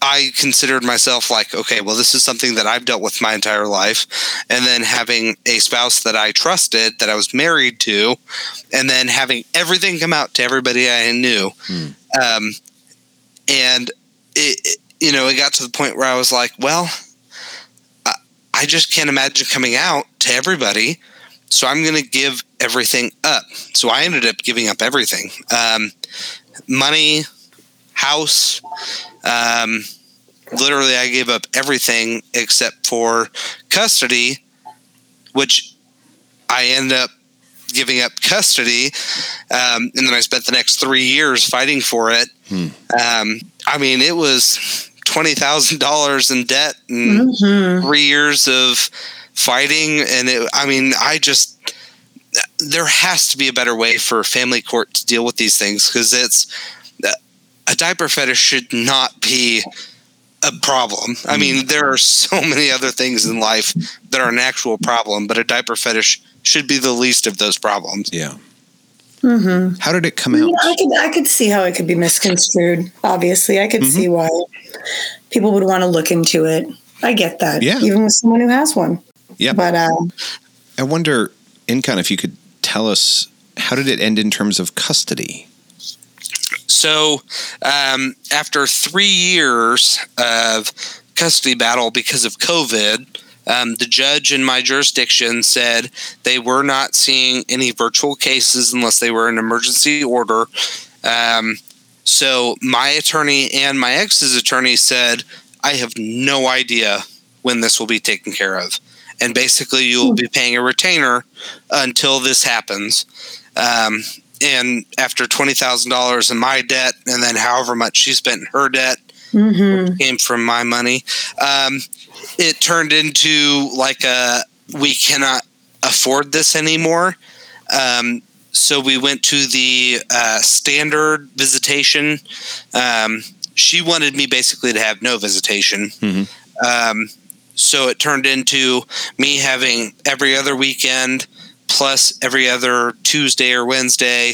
Speaker 2: I considered myself like, okay, well, this is something that I've dealt with my entire life. And then having a spouse that I trusted, that I was married to, and then having everything come out to everybody I knew. Um, and it, it- you know, it got to the point where I was like, well, I, I just can't imagine coming out to everybody. So I'm going to give everything up. So I ended up giving up everything um, money, house. Um, literally, I gave up everything except for custody, which I ended up giving up custody. Um, and then I spent the next three years fighting for it.
Speaker 1: Hmm.
Speaker 2: Um, I mean, it was twenty thousand dollars in debt and
Speaker 3: Mhm.
Speaker 2: three years of fighting, and it, I mean, I just there has to be a better way for family court to deal with these things because it's a diaper fetish should not be a problem. I mean, there are so many other things in life that are an actual problem, but a diaper fetish should be the least of those problems.
Speaker 1: Yeah.
Speaker 3: Mhm.
Speaker 1: How did it come
Speaker 3: Yeah,
Speaker 1: out?
Speaker 3: I could I could see how it could be misconstrued. Obviously, I could
Speaker 1: Mhm.
Speaker 3: see why people would want to look into it. I get that.
Speaker 1: Yeah.
Speaker 3: Even with someone who has one.
Speaker 1: Yeah.
Speaker 3: But um,
Speaker 1: I wonder, Incon, if you could tell us how did it end in terms of custody?
Speaker 2: So, um, after three years of custody battle because of COVID, um, the judge in my jurisdiction said they were not seeing any virtual cases unless they were an emergency order. Um, so, my attorney and my ex's attorney said, I have no idea when this will be taken care of. And basically, you will be paying a retainer until this happens. Um, and after twenty thousand dollars in my debt, and then however much she spent in her debt
Speaker 3: mhm.
Speaker 2: came from my money, um, it turned into like a we cannot afford this anymore. Um, so we went to the uh, standard visitation. Um, she wanted me basically to have no visitation.
Speaker 1: Mhm.
Speaker 2: Um, so it turned into me having every other weekend plus every other Tuesday or Wednesday.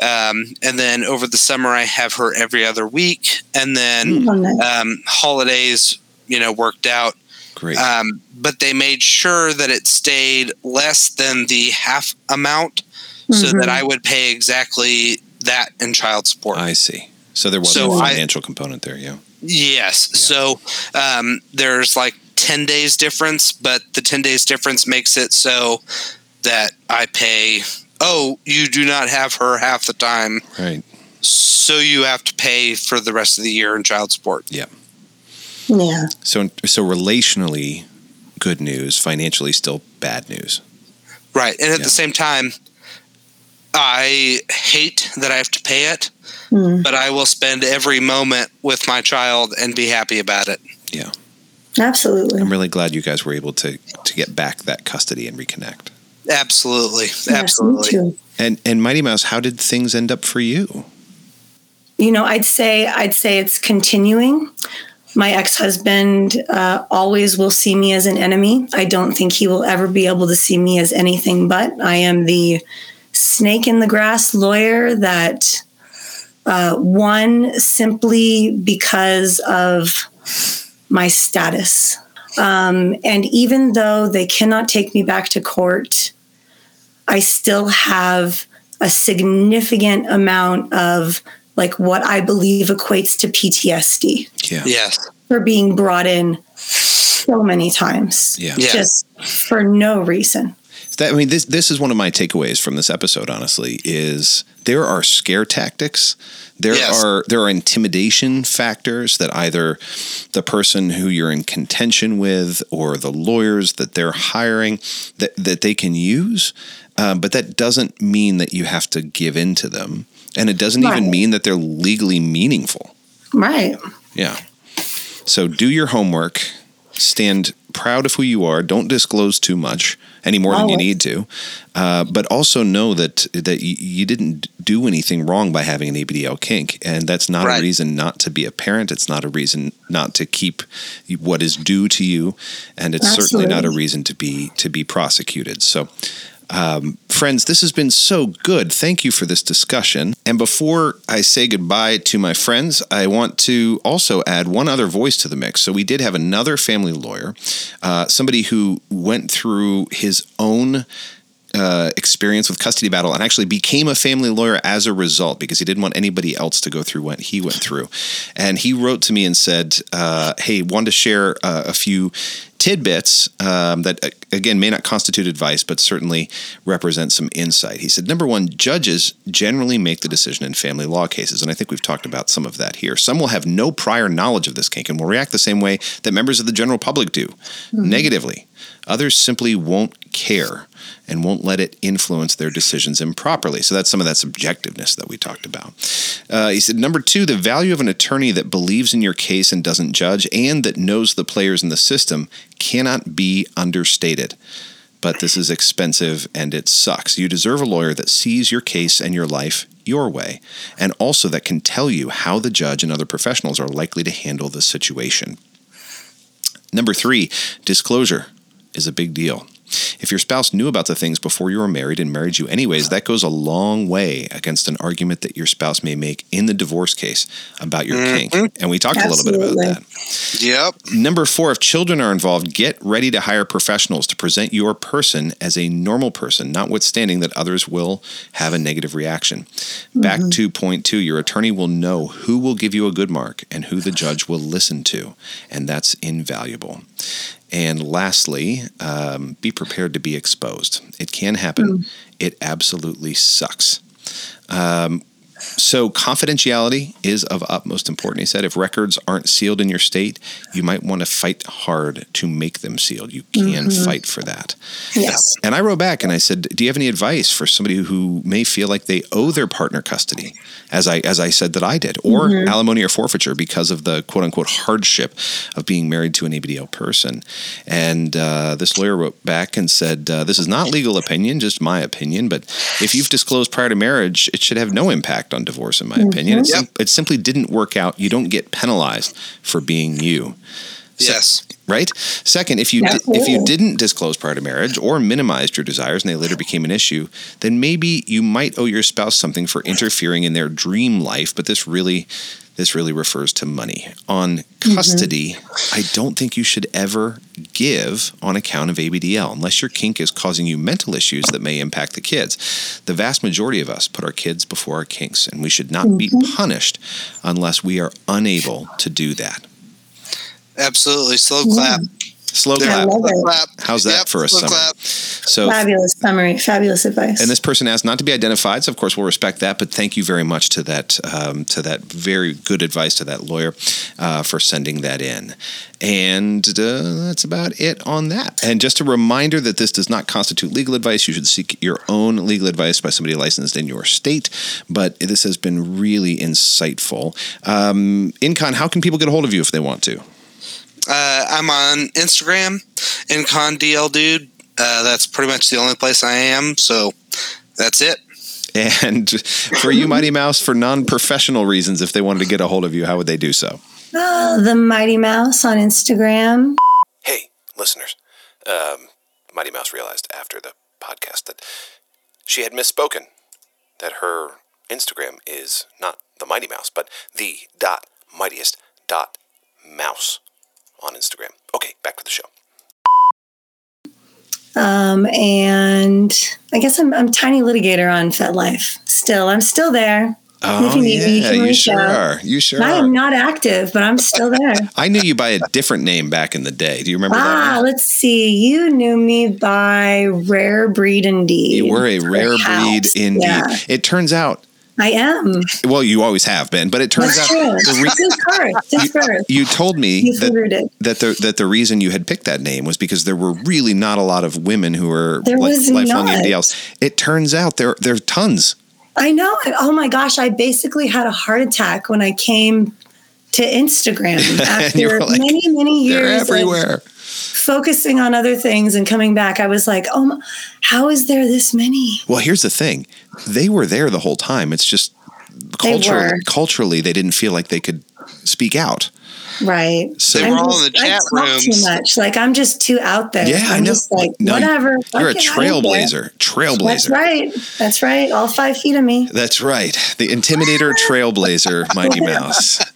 Speaker 2: Um, and then over the summer, I have her every other week. And then
Speaker 3: On that.
Speaker 2: um, holidays, you know, worked out.
Speaker 1: Great.
Speaker 2: Um, but they made sure that it stayed less than the half amount so
Speaker 3: Mhm.
Speaker 2: that I would pay exactly that in child support.
Speaker 1: I see. So there was
Speaker 2: So
Speaker 1: a
Speaker 2: I-
Speaker 1: financial component there, yeah.
Speaker 2: Yes. So um, there's like 10 days difference, but the 10 days difference makes it so that I pay, oh, you do not have her half the time.
Speaker 1: Right.
Speaker 2: So you have to pay for the rest of the year in child support.
Speaker 3: Yeah. Yeah.
Speaker 1: So so relationally good news, financially still bad news.
Speaker 2: Right. And at
Speaker 1: Yeah.
Speaker 2: the same time, I hate that I have to pay it,
Speaker 3: Mm.
Speaker 2: but I will spend every moment with my child and be happy about it. Yeah.
Speaker 3: Absolutely.
Speaker 1: I'm really glad you guys were able to to get back that custody and reconnect.
Speaker 2: Absolutely.
Speaker 3: Yes, me
Speaker 2: Absolutely.
Speaker 3: too.
Speaker 1: And and Mighty Mouse, how did things end up for you?
Speaker 3: You know, I'd say I'd say it's continuing. My ex-husband uh, always will see me as an enemy. I don't think he will ever be able to see me as anything but. I am the snake in the grass lawyer that uh, won simply because of my status. Um, and even though they cannot take me back to court, I still have a significant amount of like what I believe equates to PTSD
Speaker 1: Yeah.
Speaker 2: Yes.
Speaker 3: for being brought in so many times
Speaker 1: Yeah.
Speaker 2: Yeah.
Speaker 3: just for no reason.
Speaker 1: That, I mean, this this is one of my takeaways from this episode. Honestly, is there are scare tactics. There
Speaker 2: Yes.
Speaker 1: are there are intimidation factors that either the person who you're in contention with or the lawyers that they're hiring that that they can use, um, but that doesn't mean that you have to give in to them, and it doesn't even mean that they're legally meaningful.
Speaker 3: Right.
Speaker 1: Yeah. So do your homework. Stand proud of who you are. Don't disclose too much any more than you need to. Uh, but also know that that you, you didn't do anything wrong by having an ABDL kink, and that's not
Speaker 2: Right.
Speaker 1: a reason not to be a parent. It's not a reason not to keep what is due to you, and it's certainly not a reason to be to be prosecuted. So. Um, friends, this has been so good. Thank you for this discussion. And before I say goodbye to my friends, I want to also add one other voice to the mix. So, we did have another family lawyer, uh, somebody who went through his own uh, experience with custody battle and actually became a family lawyer as a result because he didn't want anybody else to go through what he went through. And he wrote to me and said, uh, Hey, wanted to share uh, a few tidbits um, that, uh, again, may not constitute advice, but certainly represent some insight. He said, Number one, judges generally make the decision in family law cases. And I think we've talked about some of that here. Some will have no prior knowledge of this kink and will react the same way that members of the general public do negatively Others simply won't care and won't let it influence their decisions improperly. So that's some of that subjectiveness that we talked about. Uh, he said, number two, the value of an attorney that believes in your case and doesn't judge and that knows the players in the system cannot be understated. But this is expensive and it sucks. You deserve a lawyer that sees your case and your life your way, and also that can tell you how the judge and other professionals are likely to handle the situation. Number three, disclosure is a big deal. If your spouse knew about the things before you were married and married you anyways, that goes a long way against an argument that your spouse may make in the divorce case about your
Speaker 2: Mhm.
Speaker 1: kink. And we talked a little bit about that.
Speaker 2: Yep.
Speaker 1: Number four, if children are involved, get ready to hire professionals to present your person as a normal person, notwithstanding that others will have a negative reaction. Back to point two, your attorney will know who will give you a good mark and who the judge will listen to, and that's invaluable. And lastly, um, be prepared to be exposed. It can happen. It absolutely sucks. Um, so, confidentiality is of utmost importance. He said if records aren't sealed in your state, you might want to fight hard to make them sealed. You can fight for that.
Speaker 3: Yes.
Speaker 1: And I wrote back and I said, "Do you have any advice for somebody who may feel like they owe their partner custody, as I as I said that I did, or alimony or forfeiture because of the quote unquote hardship of being married to an ABDL person?" And uh, this lawyer wrote back and said, uh, "This is not legal opinion, just my opinion. But if you've disclosed prior to marriage, it should have no impact on divorce, in my opinion. It, mm-hmm. sim- it simply didn't work out. You don't get penalized for being you."
Speaker 2: Yes.
Speaker 1: right? Second, if you di- if you didn't disclose prior to marriage or minimized your desires and they later became an issue, then maybe you might owe your spouse something for interfering in their dream life, but this really this really refers to money. On custody, mm-hmm. I don't think you should ever give on account of ABDL unless your kink is causing you mental issues that may impact the kids. The vast majority of us put our kids before our kinks, and we should not be mm-hmm. punished unless we are unable to do that.
Speaker 2: Absolutely. Slow clap.
Speaker 1: Slow
Speaker 2: There.
Speaker 1: clap.
Speaker 3: love
Speaker 2: Slow
Speaker 3: it.
Speaker 2: clap.
Speaker 1: How's that
Speaker 2: Yep,
Speaker 1: for a
Speaker 2: slow
Speaker 1: summary?
Speaker 2: clap.
Speaker 1: So,
Speaker 3: Fabulous summary. Fabulous advice.
Speaker 1: and this person asked not to be identified. So, of course, we'll respect that. But thank you very much to that um, to that very good advice to that lawyer uh, for sending that in. And uh, that's about it on that. And just a reminder that this does not constitute legal advice. You should seek your own legal advice by somebody licensed in your state. But this has been really insightful. Um, Incon, how can people get a hold of you if they want to?
Speaker 2: Uh, I'm on Instagram, InconDL Dude. Uh, that's pretty much the only place I am. So that's it.
Speaker 1: And for you, Mighty Mouse, for non professional reasons, if they wanted to get a hold of you, how would they do so?
Speaker 3: Oh, the Mighty Mouse on Instagram.
Speaker 1: Hey, listeners. Um, Mighty Mouse realized after the podcast that she had misspoken, that her Instagram is not the Mighty Mouse, but the dot mightiest dot mouse on Instagram. Okay, back to the show.
Speaker 3: Um, and I guess I'm, I'm tiny litigator on FetLife. Still, I'm still there. If you need me, you can
Speaker 1: Oh, you sure
Speaker 3: out.
Speaker 1: are. You sure
Speaker 3: I
Speaker 1: are.
Speaker 3: am not active, but I'm still there.
Speaker 1: I knew you by a different name back in the day. Do you remember
Speaker 3: ah,
Speaker 1: that?
Speaker 3: let's see. You knew me by Rare Breed Indeed.
Speaker 1: You were a rare breed
Speaker 3: House.
Speaker 1: indeed.
Speaker 3: Yeah,
Speaker 1: It turns out,
Speaker 3: I am.
Speaker 1: well, you always have been, but it turns
Speaker 3: That's
Speaker 1: out re-
Speaker 3: Since birth. Since birth.
Speaker 1: you told me
Speaker 3: You
Speaker 1: that that the that the reason you had picked that name was because there were really not a lot of women who were
Speaker 3: There
Speaker 1: like lifelong
Speaker 3: not.
Speaker 1: MDLs. It turns out there there are tons.
Speaker 3: I know. Oh my gosh, I basically had a heart attack when I came to Instagram after
Speaker 1: like,
Speaker 3: many, many
Speaker 1: They're
Speaker 3: years of
Speaker 1: everywhere.
Speaker 3: Focusing on other things and coming back. I was like, oh, how is there this many?
Speaker 1: Well, here's the thing: they were there the whole time. It's just
Speaker 3: They
Speaker 1: culturally, culturally, they didn't feel like they could speak out.
Speaker 3: Right.
Speaker 1: So
Speaker 2: They were
Speaker 3: I'm
Speaker 2: all in the chat
Speaker 3: talk
Speaker 2: rooms.
Speaker 3: Too much. Like I'm just too out there.
Speaker 1: Yeah, I
Speaker 3: I'm
Speaker 1: know.
Speaker 3: just like
Speaker 1: No,
Speaker 3: whatever.
Speaker 1: you're a
Speaker 3: fuck it, I don't care.
Speaker 1: trailblazer. Trailblazer.
Speaker 3: That's right. That's right. All five feet of me.
Speaker 1: That's right. The Intimidator Trailblazer, Mighty Mouse.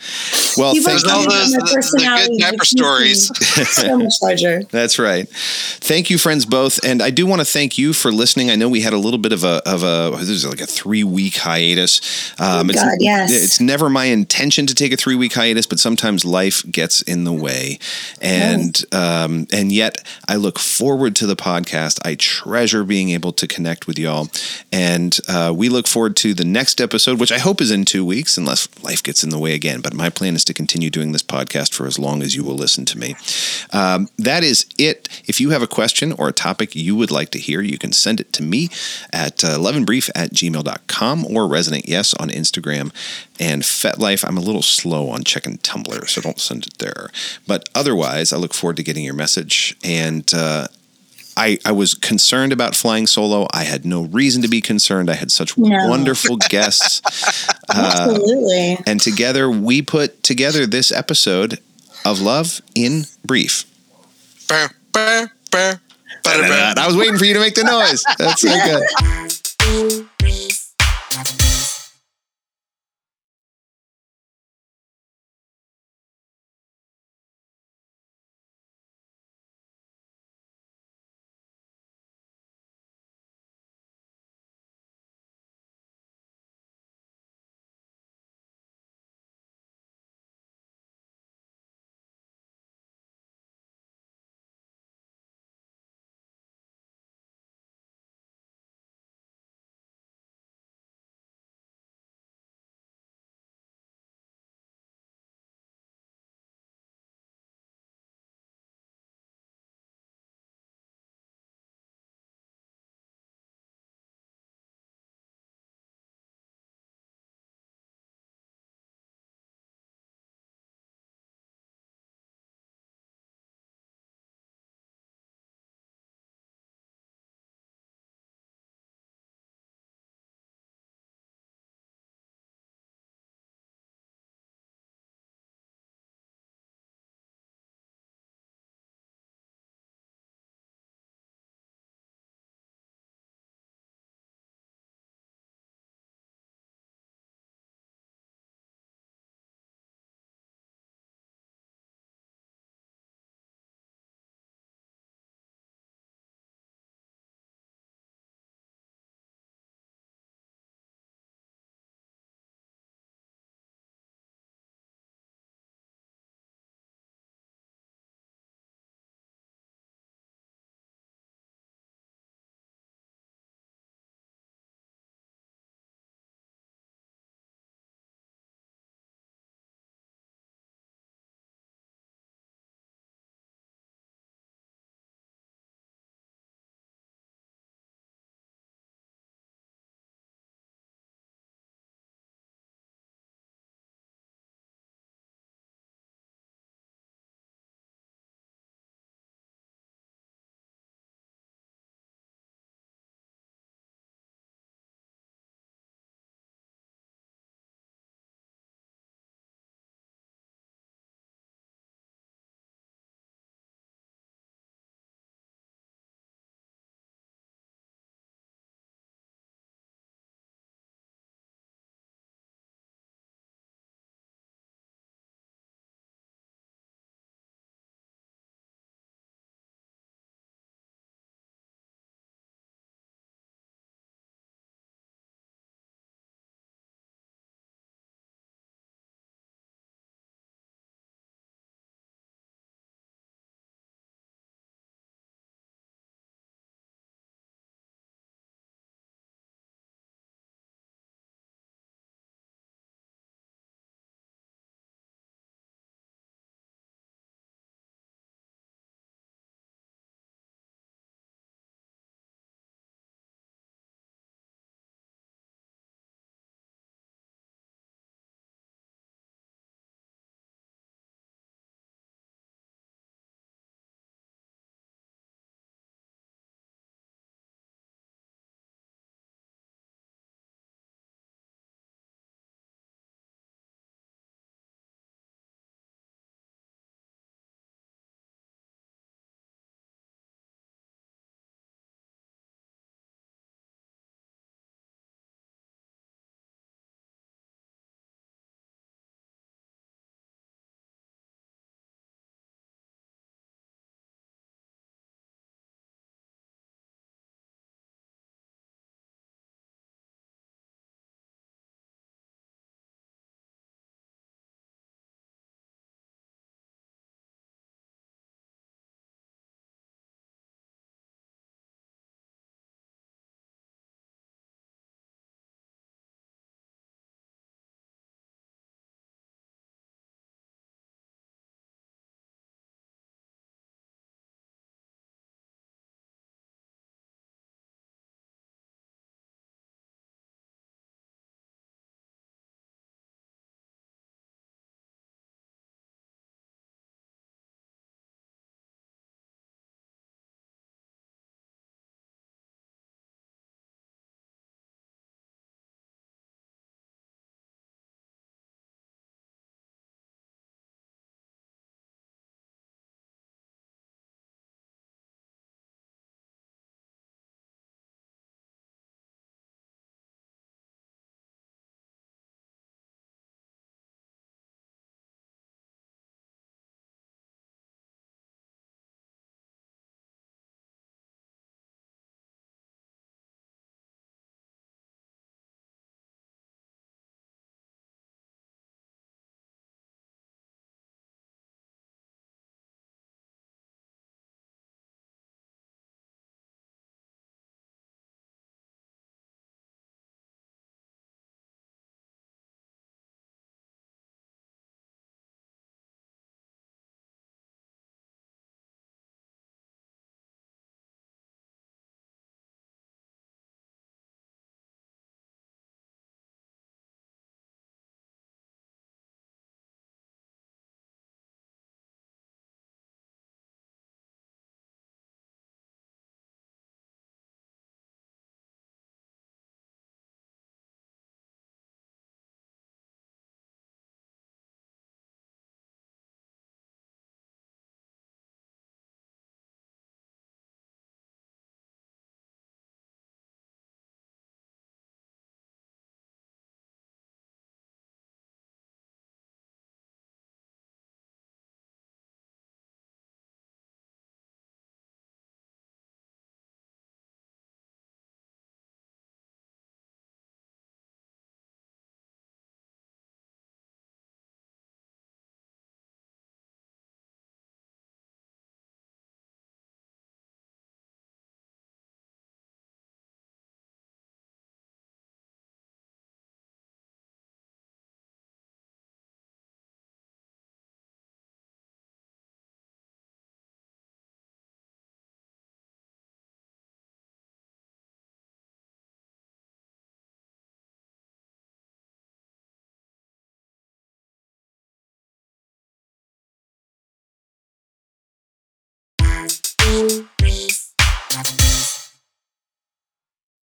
Speaker 1: Well,
Speaker 3: You've
Speaker 1: thank
Speaker 2: all
Speaker 1: you.
Speaker 2: those-
Speaker 3: my
Speaker 2: the- the good
Speaker 3: personality
Speaker 2: diaper stories.
Speaker 3: so much larger.
Speaker 1: That's right. Thank you, friends, both, and I do want to thank you for listening. I know we had a little bit of a of a this is like a three week hiatus. Um, it's,
Speaker 3: God, yes.
Speaker 1: It's never my intention to take a three week hiatus, but sometimes life life gets in the way, and um, and yet I look forward to the podcast. I treasure being able to connect with y'all, and uh, we look forward to the next episode, which I hope is in two weeks, unless life gets in the way again. But my plan is to continue doing this podcast for as long as you will listen to me. Um, that is it. If you have a question or a topic you would like to hear, you can send it to me at uh, loveinbrief at gmail.com or resonate yes on Instagram. And FetLife, I'm a little slow on checking Tumblr, so don't send it there. But otherwise, I look forward to getting your message. And uh, I, I was concerned about flying solo. I had no reason to be concerned. I had such
Speaker 3: No.
Speaker 1: wonderful guests. Uh,
Speaker 3: Absolutely.
Speaker 1: and together we put together this episode of Love in Brief. I was waiting for you to make the noise. That's so good.